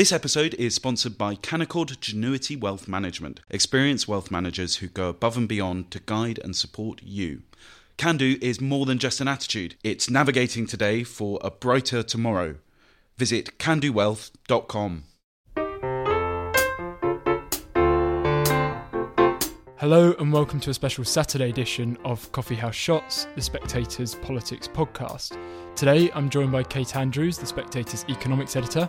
This episode is sponsored by Canaccord Genuity Wealth Management, experienced wealth managers who go above and beyond to guide and support you. Can do is more than just an attitude, it's navigating today for a brighter tomorrow. Visit candowealth.com. Hello and welcome to a special Saturday edition of Coffee House Shots, the Spectator's politics podcast. Today I'm joined by Kate Andrews, the Spectator's economics editor,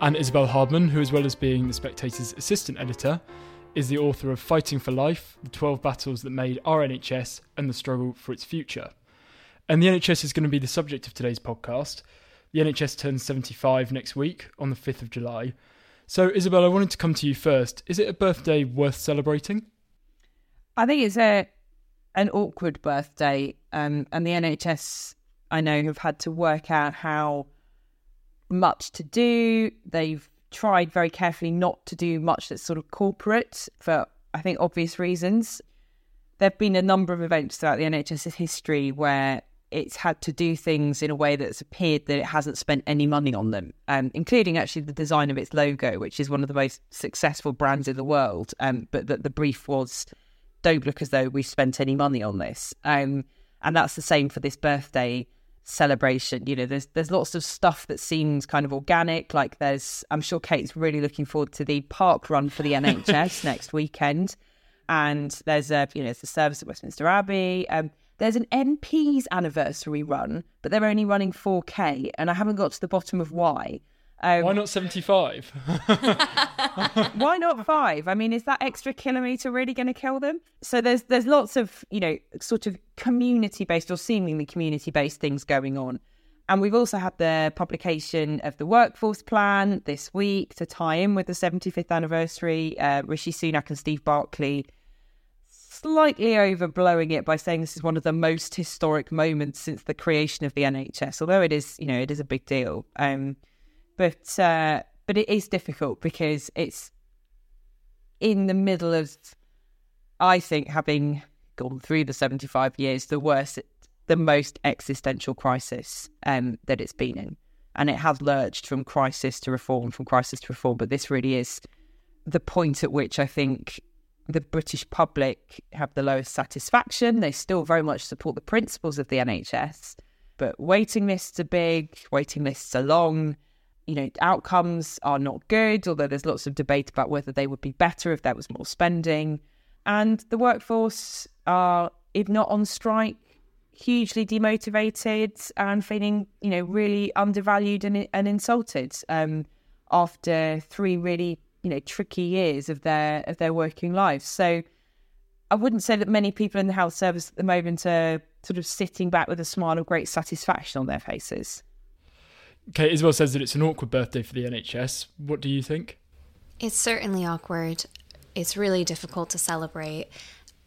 and Isabel Hardman, who, as well as being The Spectator's assistant editor, is the author of Fighting for Life The 12 Battles That Made Our NHS and the Struggle for Its Future. And the NHS is going to be the subject of today's podcast. The NHS turns 75 next week on the 5th of July. So, Isabel, I wanted to come to you first. Is it a birthday worth celebrating? I think it's a an awkward birthday, um, and the NHS I know have had to work out how much to do. They've tried very carefully not to do much that's sort of corporate for, I think, obvious reasons. There have been a number of events throughout the NHS's history where it's had to do things in a way that's appeared that it hasn't spent any money on them, um, including actually the design of its logo, which is one of the most successful brands in the world. Um, but that the brief was, don't look as though we've spent any money on this. Um, and that's the same for this birthday celebration. You know, there's there's lots of stuff that seems kind of organic. Like there's, I'm sure Kate's really looking forward to the park run for the NHS next weekend, and there's a you know it's the service at Westminster Abbey. Um, there's an MP's anniversary run, but they're only running 4K, and I haven't got to the bottom of why. Um, why not 75? why not five? I mean, is that extra kilometre really going to kill them? So there's there's lots of you know sort of community based or seemingly community based things going on, and we've also had the publication of the workforce plan this week to tie in with the 75th anniversary. Uh, Rishi Sunak and Steve Barclay slightly overblowing it by saying this is one of the most historic moments since the creation of the NHS, although it is you know it is a big deal. Um, but uh, but it is difficult because it's in the middle of, I think, having gone through the seventy-five years, the worst, the most existential crisis um, that it's been in, and it has lurched from crisis to reform, from crisis to reform. But this really is the point at which I think the British public have the lowest satisfaction. They still very much support the principles of the NHS, but waiting lists are big, waiting lists are long you know, outcomes are not good, although there's lots of debate about whether they would be better if there was more spending. And the workforce are, if not on strike, hugely demotivated and feeling, you know, really undervalued and, and insulted um, after three really, you know, tricky years of their of their working lives. So I wouldn't say that many people in the health service at the moment are sort of sitting back with a smile of great satisfaction on their faces. Kate Isabel says that it's an awkward birthday for the NHS. What do you think? It's certainly awkward. It's really difficult to celebrate.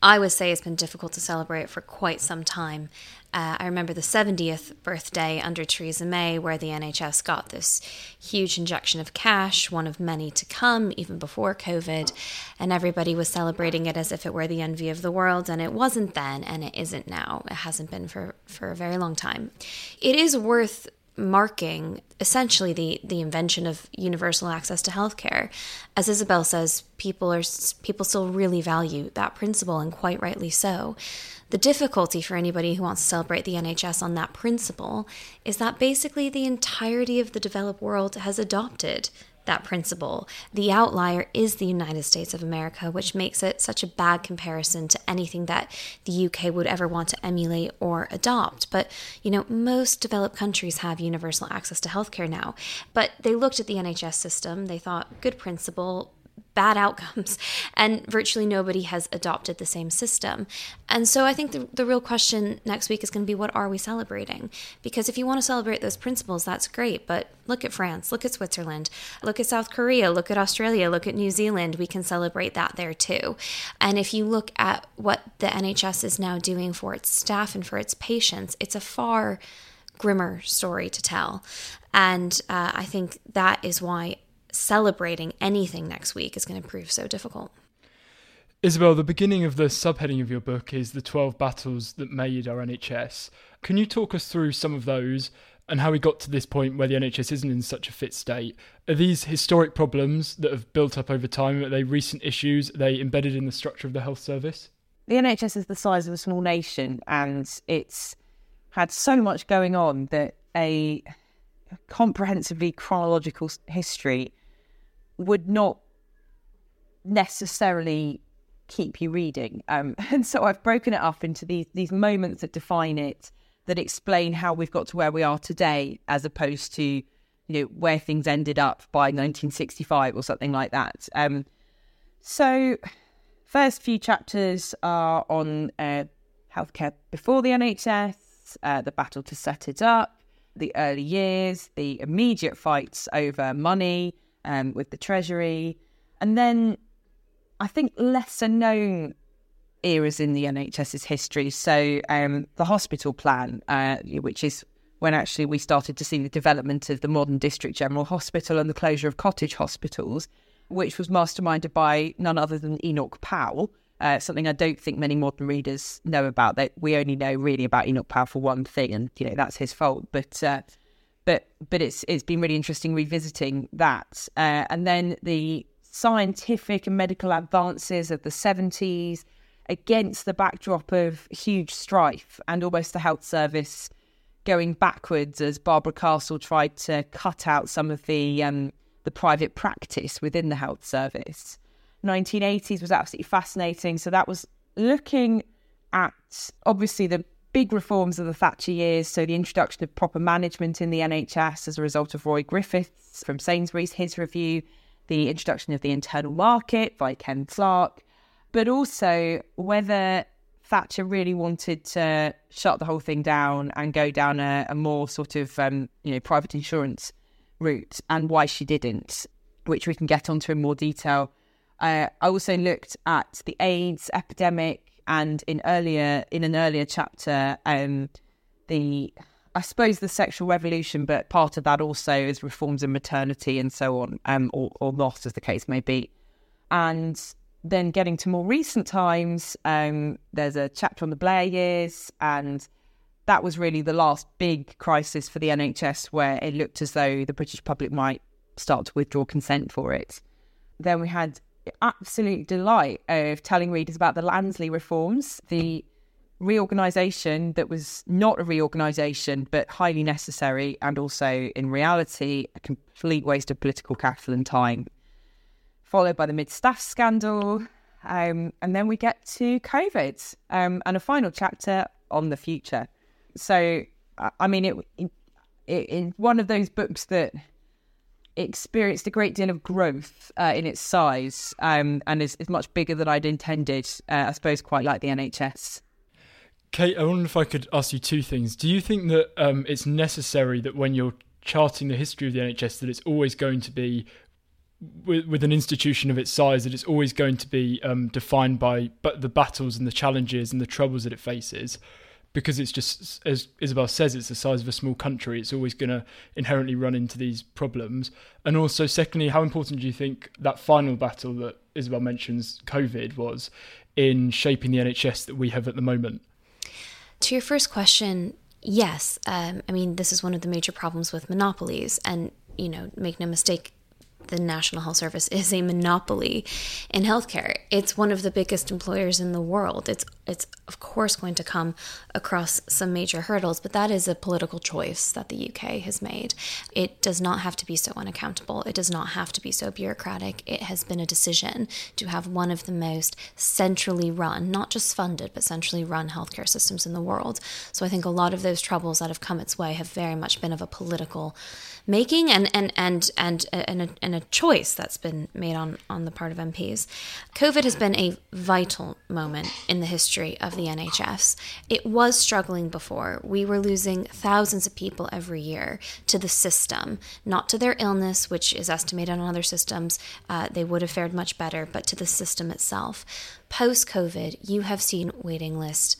I would say it's been difficult to celebrate for quite some time. Uh, I remember the 70th birthday under Theresa May, where the NHS got this huge injection of cash, one of many to come, even before COVID, and everybody was celebrating it as if it were the envy of the world. And it wasn't then, and it isn't now. It hasn't been for, for a very long time. It is worth marking essentially the the invention of universal access to healthcare. As Isabel says, people are people still really value that principle and quite rightly so. The difficulty for anybody who wants to celebrate the NHS on that principle is that basically the entirety of the developed world has adopted that principle. The outlier is the United States of America, which makes it such a bad comparison to anything that the UK would ever want to emulate or adopt. But, you know, most developed countries have universal access to healthcare now. But they looked at the NHS system, they thought, good principle, bad outcomes, and virtually nobody has adopted the same system. And so I think the, the real question next week is going to be what are we celebrating? Because if you want to celebrate those principles, that's great, but look at France, look at Switzerland, look at South Korea, look at Australia, look at New Zealand. We can celebrate that there too. And if you look at what the NHS is now doing for its staff and for its patients, it's a far grimmer story to tell. And uh, I think that is why celebrating anything next week is going to prove so difficult. Isabel, the beginning of the subheading of your book is the 12 battles that made our NHS. Can you talk us through some of those and how we got to this point where the NHS isn't in such a fit state. Are these historic problems that have built up over time? Are they recent issues? Are they embedded in the structure of the health service? The NHS is the size of a small nation and it's had so much going on that a comprehensively chronological history would not necessarily keep you reading. Um, and so I've broken it up into these these moments that define it, that explain how we've got to where we are today, as opposed to you know where things ended up by 1965 or something like that. Um, so, first few chapters are on uh, healthcare before the NHS, uh, the battle to set it up, the early years, the immediate fights over money um, with the Treasury, and then I think lesser known eras in the NHS's history. So um, the hospital plan, uh, which is when actually we started to see the development of the modern district general hospital and the closure of cottage hospitals, which was masterminded by none other than Enoch Powell. Uh, something I don't think many modern readers know about. That we only know really about Enoch Powell for one thing, and you know that's his fault. But uh, but but it's it's been really interesting revisiting that. Uh, and then the scientific and medical advances of the 70s against the backdrop of huge strife and almost the health service going backwards as Barbara Castle tried to cut out some of the um, the private practice within the health service. 1980s was absolutely fascinating. So that was looking at obviously the big reforms of the Thatcher years. So the introduction of proper management in the NHS as a result of Roy Griffiths from Sainsbury's, his review, the introduction of the internal market by Ken Clarke, but also whether Thatcher really wanted to shut the whole thing down and go down a, a more sort of um, you know private insurance route, and why she didn't, which we can get onto in more detail. Uh, I also looked at the AIDS epidemic, and in earlier in an earlier chapter, um, the I suppose the sexual revolution, but part of that also is reforms in maternity and so on, um, or, or not, as the case may be. And then getting to more recent times, um, there's a chapter on the Blair years, and that was really the last big crisis for the NHS where it looked as though the British public might start to withdraw consent for it. Then we had absolute delight of telling readers about the Lansley reforms, the reorganisation that was not a reorganisation but highly necessary and also in reality a complete waste of political capital and time followed by the Mid Staffs scandal um, and then we get to covid um, and a final chapter on the future. So i mean it, it, it one of those books that experienced a great deal of growth uh, in its size um, and is, is, much bigger than I'd intended. Uh, I suppose quite like the NHS. Kate, I wonder if I could ask you two things. Do you think that um, it's necessary that when you're charting the history of the NHS, that it's always going to be with, with an institution of its size, that it's always going to be um, defined by the battles and the challenges and the troubles that it faces? Because it's just, as Isabel says, it's the size of a small country. It's always going to inherently run into these problems. And also, secondly, how important do you think that final battle that Isabel mentions, COVID, was in shaping the NHS that we have at the moment? To your first question, yes. Um, I mean, this is one of the major problems with monopolies. And, you know, make no mistake, the National Health Service is a monopoly in healthcare. It's one of the biggest employers in the world. It's it's of course going to come across some major hurdles, but that is a political choice that the UK has made. It does not have to be so unaccountable. It does not have to be so bureaucratic. It has been a decision to have one of the most centrally run, not just funded, but centrally run healthcare systems in the world. So I think a lot of those troubles that have come its way have very much been of a political making and and and and and a, and a choice that's been made on on the part of MPs. COVID has been a vital moment in the history of the NHS. It was struggling before. We were losing thousands of people every year to the system, not to their illness, which is estimated on other systems. Uh, they would have fared much better, but to the system itself. Post COVID, you have seen waiting lists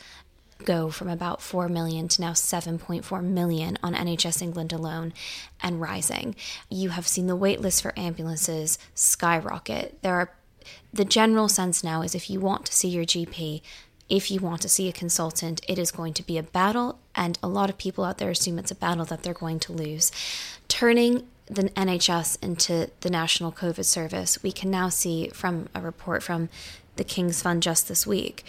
go from about 4 million to now 7.4 million on NHS England alone and rising. You have seen the waitlist for ambulances skyrocket. There are the general sense now is if you want to see your GP, if you want to see a consultant, it is going to be a battle and a lot of people out there assume it's a battle that they're going to lose. Turning the NHS into the National COVID Service, we can now see from a report from the King's Fund just this week,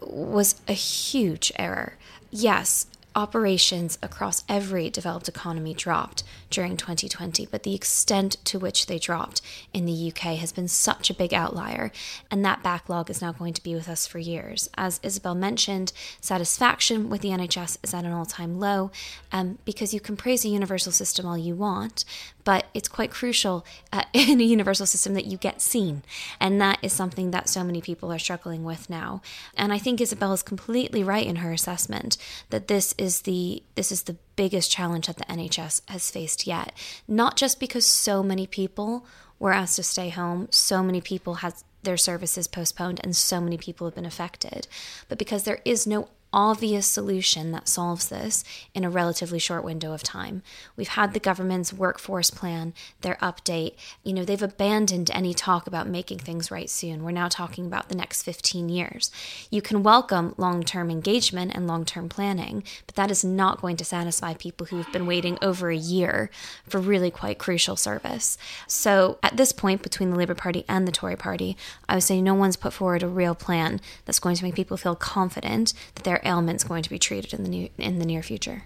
was a huge error. Yes, operations across every developed economy dropped during 2020, but the extent to which they dropped in the UK has been such a big outlier, and that backlog is now going to be with us for years. As Isabel mentioned, satisfaction with the NHS is at an all time low um, because you can praise a universal system all you want, but it's quite crucial uh, in a universal system that you get seen. And that is something that so many people are struggling with now. And I think Isabel is completely right in her assessment that this is the this is the biggest challenge that the NHS has faced yet. Not just because so many people were asked to stay home, so many people had their services postponed and so many people have been affected, but because there is no obvious solution that solves this in a relatively short window of time. We've had the government's workforce plan, their update. You know, they've abandoned any talk about making things right soon. We're now talking about the next 15 years. You can welcome long term engagement and long term planning, but that is not going to satisfy people who've been waiting over a year for really quite crucial service. So at this point, between the Labour Party and the Tory Party, I would say no one's put forward a real plan that's going to make people feel confident that their ailments going to be treated in the new, in the near future.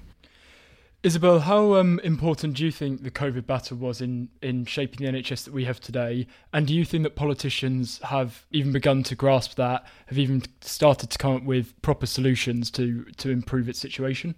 Isabel, how um, important do you think the COVID battle was in, in shaping the NHS that we have today? And do you think that politicians have even begun to grasp that, have even started to come up with proper solutions to, to improve its situation?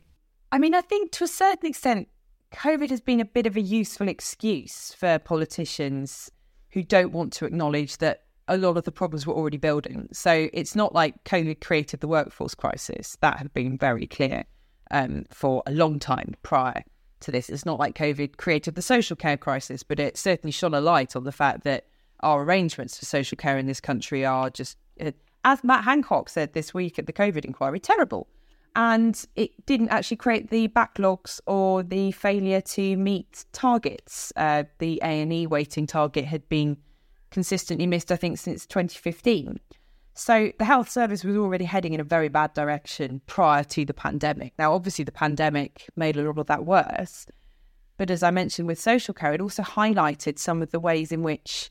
I mean, I think to a certain extent, COVID has been a bit of a useful excuse for politicians who don't want to acknowledge that a lot of the problems were already building. So it's not like COVID created the workforce crisis. That had been very clear um, for a long time prior to this. It's not like COVID created the social care crisis, but it certainly shone a light on the fact that our arrangements for social care in this country are just, uh, as Matt Hancock said this week at the COVID inquiry, terrible. And it didn't actually create the backlogs or the failure to meet targets. Uh, the A and E waiting target had been consistently missed, I think, since 2015. So the health service was already heading in a very bad direction prior to the pandemic. Now, obviously, the pandemic made a lot of that worse. But as I mentioned with social care, it also highlighted some of the ways in which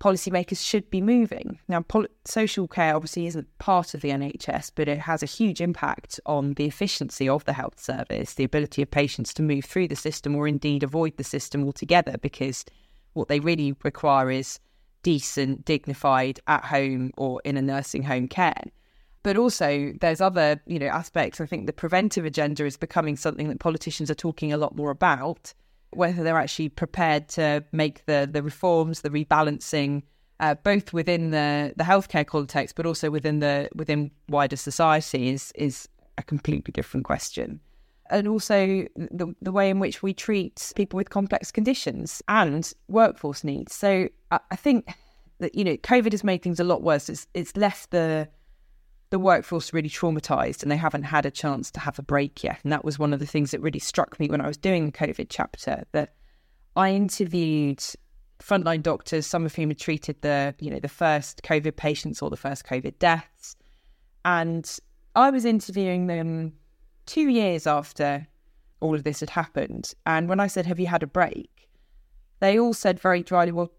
policymakers should be moving. Now, pol- social care obviously isn't part of the NHS, but it has a huge impact on the efficiency of the health service, the ability of patients to move through the system or indeed avoid the system altogether, because what they really require is decent, dignified at home or in a nursing home care. But also, there's other, you know, aspects. I think the preventive agenda is becoming something that politicians are talking a lot more about. Whether they're actually prepared to make the the reforms, the rebalancing, uh, both within the the healthcare context, but also within the within wider society, is is a completely different question and also the, the way in which we treat people with complex conditions and workforce needs. So I, I think that you know COVID has made things a lot worse. It's it's left the the workforce really traumatized and they haven't had a chance to have a break yet. And that was one of the things that really struck me when I was doing the COVID chapter that I interviewed frontline doctors, some of whom had treated the, you know, the first COVID patients or the first COVID deaths. And I was interviewing them two years after all of this had happened. And when I said, Have you had a break? They all said very dryly, Well,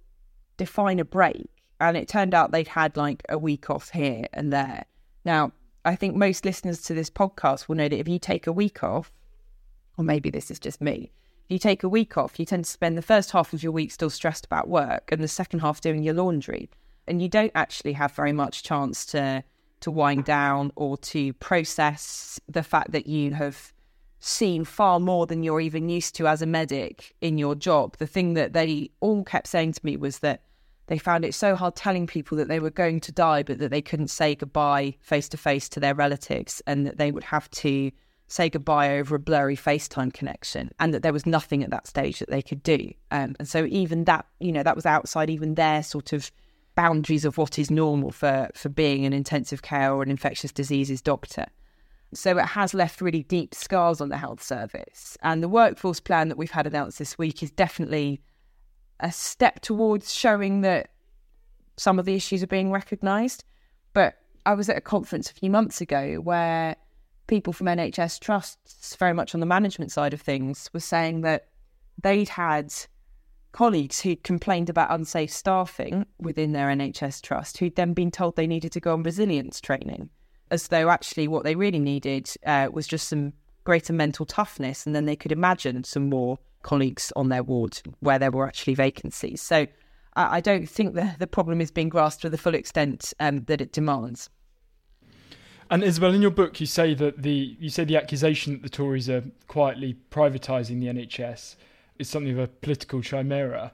define a break. And it turned out they'd had like a week off here and there. Now, I think most listeners to this podcast will know that if you take a week off, or maybe this is just me, if you take a week off, you tend to spend the first half of your week still stressed about work and the second half doing your laundry. And you don't actually have very much chance to to wind down or to process the fact that you have seen far more than you're even used to as a medic in your job. The thing that they all kept saying to me was that they found it so hard telling people that they were going to die, but that they couldn't say goodbye face to face to their relatives, and that they would have to say goodbye over a blurry FaceTime connection, and that there was nothing at that stage that they could do. Um, and so, even that, you know, that was outside even their sort of boundaries of what is normal for, for being an intensive care or an infectious diseases doctor. So it has left really deep scars on the health service. And the workforce plan that we've had announced this week is definitely a step towards showing that some of the issues are being recognised. But I was at a conference a few months ago where people from NHS trusts, very much on the management side of things, were saying that they'd had colleagues who'd complained about unsafe staffing within their NHS trust, who'd then been told they needed to go on resilience training, as though actually what they really needed uh, was just some greater mental toughness, and then they could imagine some more colleagues on their ward where there were actually vacancies. So I don't think that the problem is being grasped to the full extent um, that it demands. And Isabel, in your book, you say that the you say the accusation that the Tories are quietly privatising the NHS is something of a political chimera.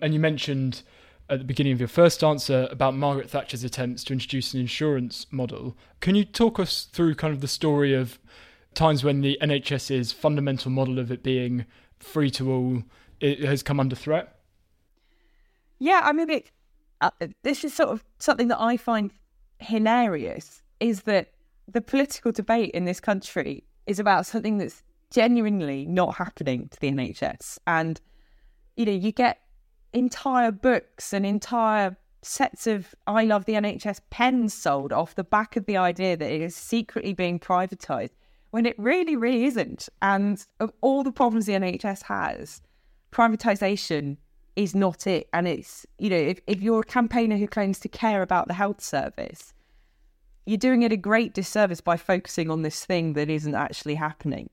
And you mentioned at the beginning of your first answer about Margaret Thatcher's attempts to introduce an insurance model. Can you talk us through kind of the story of times when the NHS's fundamental model of it being free to all has come under threat? Yeah, I mean, it, uh, this is sort of something that I find hilarious is that the political debate in this country is about something that's genuinely not happening to the NHS. And, you know, you get entire books and entire sets of I Love the NHS pens sold off the back of the idea that it is secretly being privatised when it really, really isn't. And of all the problems the NHS has, privatisation is not it. And it's, you know, if, if you're a campaigner who claims to care about the health service, you're doing it a great disservice by focusing on this thing that isn't actually happening.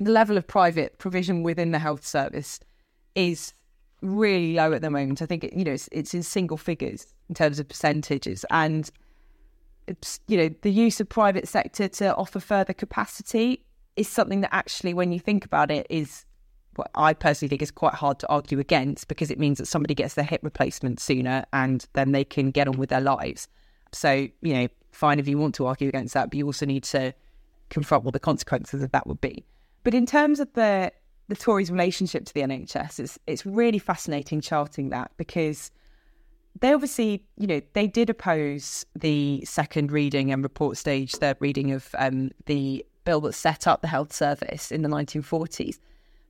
The level of private provision within the health service is really low at the moment. I think it, you know it's, it's in single figures in terms of percentages, and you know the use of private sector to offer further capacity is something that actually, when you think about it, is what I personally think is quite hard to argue against because it means that somebody gets their hip replacement sooner and then they can get on with their lives. So you know fine if you want to argue against that, but you also need to confront what the consequences of that would be. But in terms of the the Tories' relationship to the NHS, it's it's really fascinating charting that because they obviously, you know, they did oppose the second reading and report stage, third reading of um, the bill that set up the health service in the 1940s.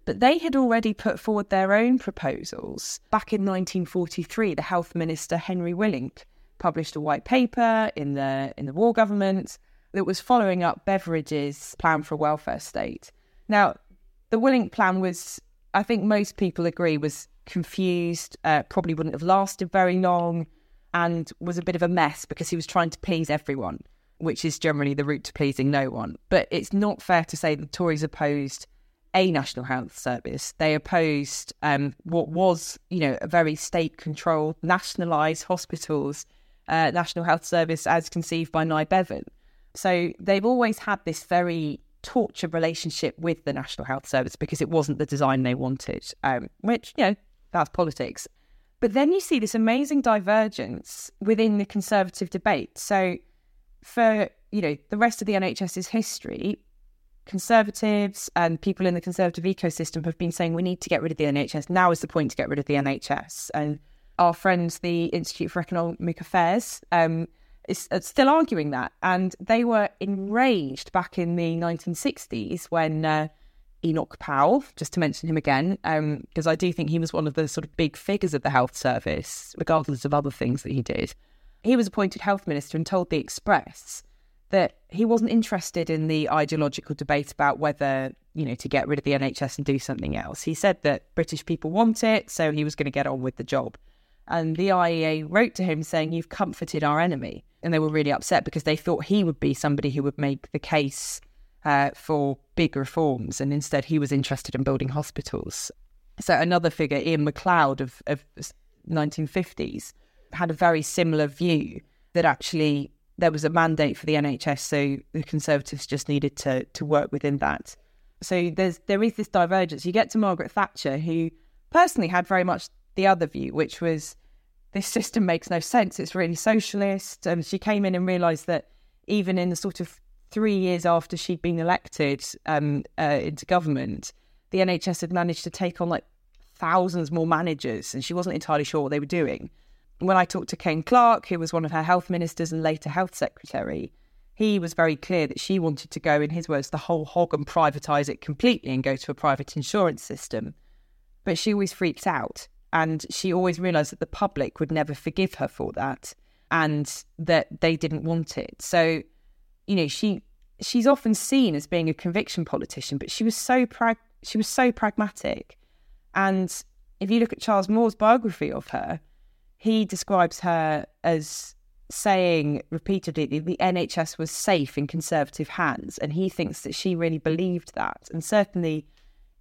But they had already put forward their own proposals back in 1943. The health minister Henry Willink published a white paper in the in the war government that was following up Beveridge's plan for a welfare state. Now, the Willink plan was, I think most people agree, was confused, uh, probably wouldn't have lasted very long, and was a bit of a mess because he was trying to please everyone, which is generally the route to pleasing no one. But it's not fair to say the Tories opposed a national health service. They opposed um, what was, you know, a very state-controlled, nationalised hospitals uh, National Health Service as conceived by Nye Bevan. So they've always had this very tortured relationship with the National Health Service because it wasn't the design they wanted, um, which, you know, that's politics. But then you see this amazing divergence within the Conservative debate. So for, you know, the rest of the NHS's history, Conservatives and people in the Conservative ecosystem have been saying we need to get rid of the NHS. Now is the point to get rid of the NHS. And our friends, the Institute for Economic Affairs, um, is uh, still arguing that. And they were enraged back in the 1960s when uh, Enoch Powell, just to mention him again, because um, I do think he was one of the sort of big figures of the health service, regardless of other things that he did. He was appointed health minister and told the Express that he wasn't interested in the ideological debate about whether, you know, to get rid of the NHS and do something else. He said that British people want it, so he was going to get on with the job. And the IEA wrote to him saying, You've comforted our enemy. And they were really upset because they thought he would be somebody who would make the case uh, for big reforms. And instead, he was interested in building hospitals. So another figure, Iain Macleod of, of 1950s, had a very similar view that actually there was a mandate for the NHS, so the Conservatives just needed to to work within that. So there's there is this divergence. You get to Margaret Thatcher, who personally had very much the other view, which was this system makes no sense. It's really socialist. And she came in and realised that even in the sort of three years after she'd been elected um, uh, into government, the NHS had managed to take on like thousands more managers, and she wasn't entirely sure what they were doing. When I talked to Ken Clarke, who was one of her health ministers and later health secretary, he was very clear that she wanted to go, in his words, the whole hog and privatise it completely and go to a private insurance system. But she always freaked out and she always realized that the public would never forgive her for that and that they didn't want it. So, you know, she she's often seen as being a conviction politician, but she was so prag- she was so pragmatic. And if you look at Charles Moore's biography of her, he describes her as saying repeatedly that the NHS was safe in Conservative hands, and he thinks that she really believed that. And certainly,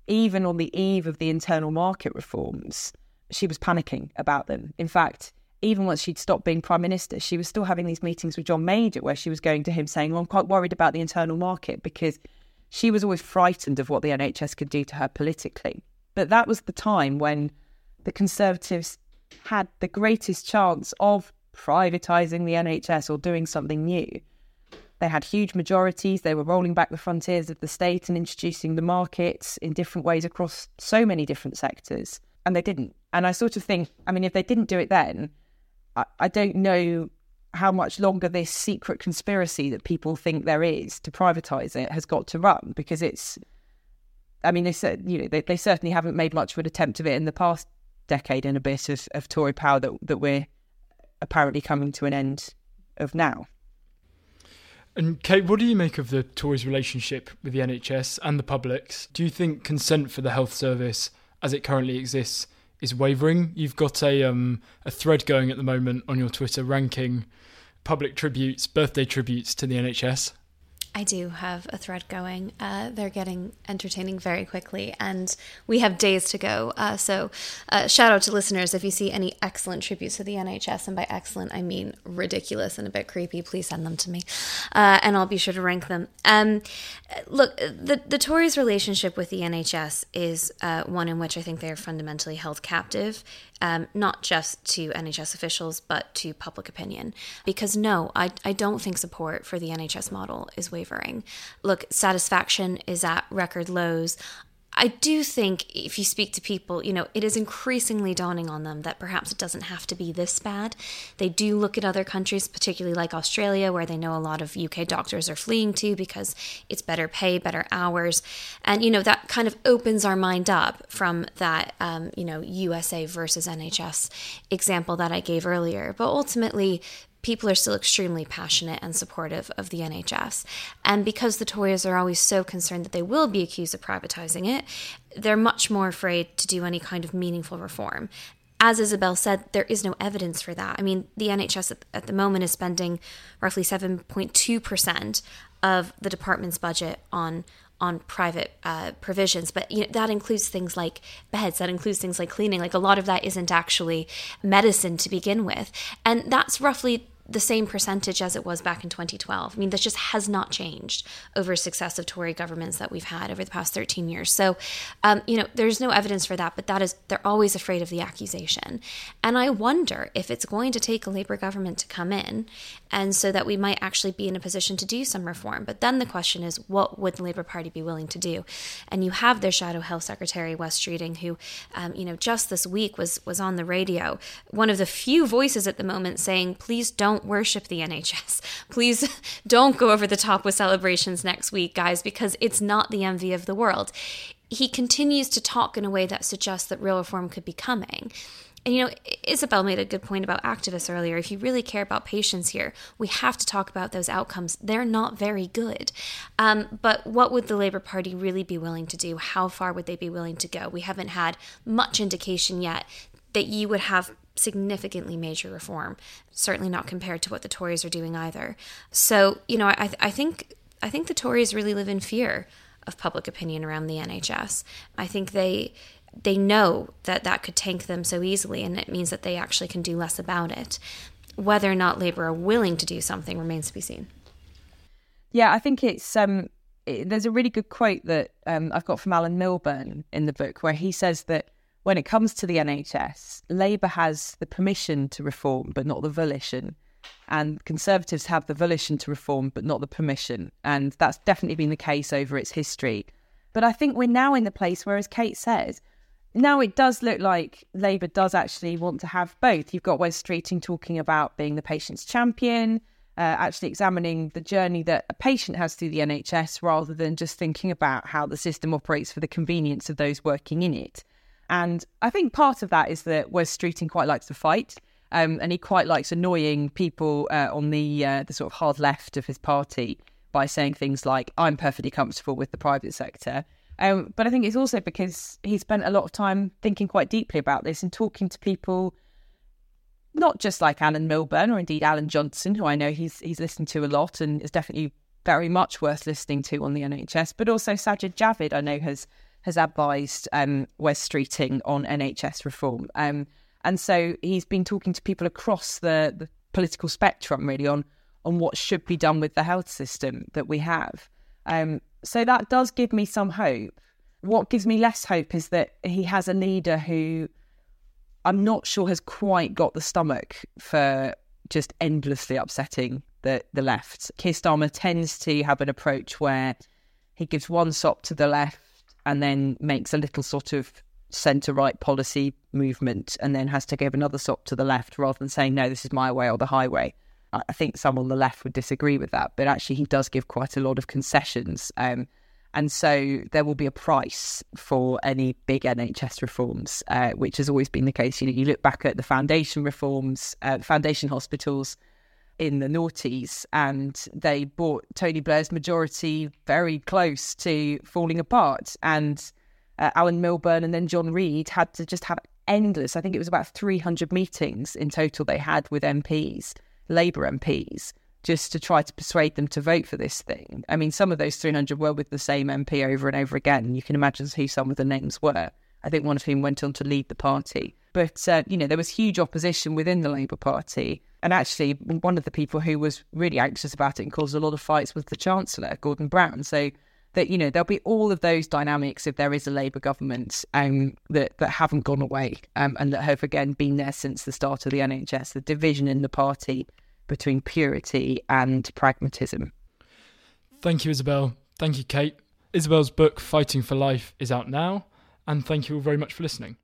even on the eve of the internal market reforms, she was panicking about them. In fact, even once she'd stopped being prime minister, she was still having these meetings with John Major where she was going to him saying, well, I'm quite worried about the internal market because she was always frightened of what the NHS could do to her politically. But that was the time when the Conservatives had the greatest chance of privatising the NHS or doing something new. They had huge majorities. They were rolling back the frontiers of the state and introducing the markets in different ways across so many different sectors. And they didn't. And I sort of think, I mean, if they didn't do it then, I, I don't know how much longer this secret conspiracy that people think there is to privatise it has got to run because it's. I mean, they said you know they, they certainly haven't made much of an attempt of it in the past decade and a bit of, of Tory power that that we're apparently coming to an end of now. And Kate, what do you make of the Tories' relationship with the NHS and the public's? Do you think consent for the health service, as it currently exists, is wavering. You've got a um, a thread going at the moment on your Twitter ranking public tributes, birthday tributes to the NHS. I do have a thread going. Uh, they're getting entertaining very quickly, and we have days to go. Uh, so, uh, shout out to listeners if you see any excellent tributes to the NHS, and by excellent I mean ridiculous and a bit creepy. Please send them to me, uh, and I'll be sure to rank them. Um, look, the the Tories' relationship with the NHS is uh, one in which I think they are fundamentally held captive um, not just to NHS officials, but to public opinion. Because no, I, I don't think support for the NHS model is wavering. Look, satisfaction is at record lows. I do think if you speak to people, you know, it is increasingly dawning on them that perhaps it doesn't have to be this bad. They do look at other countries, particularly like Australia, where they know a lot of UK doctors are fleeing to because it's better pay, better hours. And, you know, that kind of opens our mind up from that, um, you know, USA versus NHS example that I gave earlier. But ultimately, people are still extremely passionate and supportive of the NHS. And because the Tories are always so concerned that they will be accused of privatizing it, they're much more afraid to do any kind of meaningful reform. As Isabel said, there is no evidence for that. I mean, the NHS at, at the moment is spending roughly 7.2% of the department's budget on on private uh, provisions, but you know, that includes things like beds, that includes things like cleaning. Like a lot of that isn't actually medicine to begin with, and that's roughly the same percentage as it was back in 2012. I mean, this just has not changed over successive Tory governments that we've had over the past 13 years. So, um, you know, there's no evidence for that, but that is, they're always afraid of the accusation. And I wonder if it's going to take a Labour government to come in and so that we might actually be in a position to do some reform. But then the question is, what would the Labour Party be willing to do? And you have their shadow health secretary, Wes Streeting, who, um, you know, just this week was was on the radio, one of the few voices at the moment saying, please don't worship the NHS. Please don't go over the top with celebrations next week, guys, because it's not the envy of the world. He continues to talk in a way that suggests that real reform could be coming. And you know, Isabel made a good point about activists earlier. If you really care about patients here, we have to talk about those outcomes. They're not very good. Um, but what would the Labour Party really be willing to do? How far would they be willing to go? We haven't had much indication yet that you would have significantly major reform. Certainly not compared to what the Tories are doing either. So you know, I, I think I think the Tories really live in fear of public opinion around the NHS. I think they they know that that could tank them so easily, and it means that they actually can do less about it. Whether or not Labour are willing to do something remains to be seen. Yeah, I think it's um, it, there's a really good quote that um, I've got from Alan Milburn in the book where he says that when it comes to the NHS, Labour has the permission to reform, but not the volition. And Conservatives have the volition to reform, but not the permission. And that's definitely been the case over its history. But I think we're now in the place where, as Kate says, now it does look like Labour does actually want to have both. You've got Wes Streeting talking about being the patient's champion, uh, actually examining the journey that a patient has through the NHS rather than just thinking about how the system operates for the convenience of those working in it. And I think part of that is that Wes Streeting quite likes to fight. Um, and he quite likes annoying people uh, on the uh, the sort of hard left of his party by saying things like, I'm perfectly comfortable with the private sector. Um, but I think it's also because he spent a lot of time thinking quite deeply about this and talking to people, not just like Alan Milburn or indeed Alan Johnson, who I know he's he's listened to a lot and is definitely very much worth listening to on the NHS, but also Sajid Javid, I know has has advised um, Wes Streeting on NHS reform. Um, and so he's been talking to people across the, the political spectrum, really, on on what should be done with the health system that we have. Um, so that does give me some hope. What gives me less hope is that he has a leader who I'm not sure has quite got the stomach for just endlessly upsetting the, the left. Keir Starmer tends to have an approach where he gives one sop to the left and then makes a little sort of centre right policy movement and then has to give another sop to the left rather than saying, no, this is my way or the highway. I think some on the left would disagree with that, but actually he does give quite a lot of concessions. Um, and so there will be a price for any big NHS reforms, uh, which has always been the case. You know, you look back at the foundation reforms, uh, foundation hospitals in the noughties, and they brought Tony Blair's majority very close to falling apart. And uh, Alan Milburn and then John Reid had to just have endless, I think it was about 300 meetings in total they had with MPs Labour MPs just to try to persuade them to vote for this thing. I mean, some of those 300 were with the same MP over and over again. You can imagine who some of the names were. I think one of whom went on to lead the party. But, uh, you know, there was huge opposition within the Labour Party. And actually, one of the people who was really anxious about it and caused a lot of fights was the Chancellor, Gordon Brown. So that, you know, there'll be all of those dynamics if there is a Labour government um, that, that haven't gone away um, and that have, again, been there since the start of the NHS. The division in the party between purity and pragmatism. Thank you, Isabel. Thank you, Kate. Isabel's book, Fighting for Life, is out now. And thank you all very much for listening.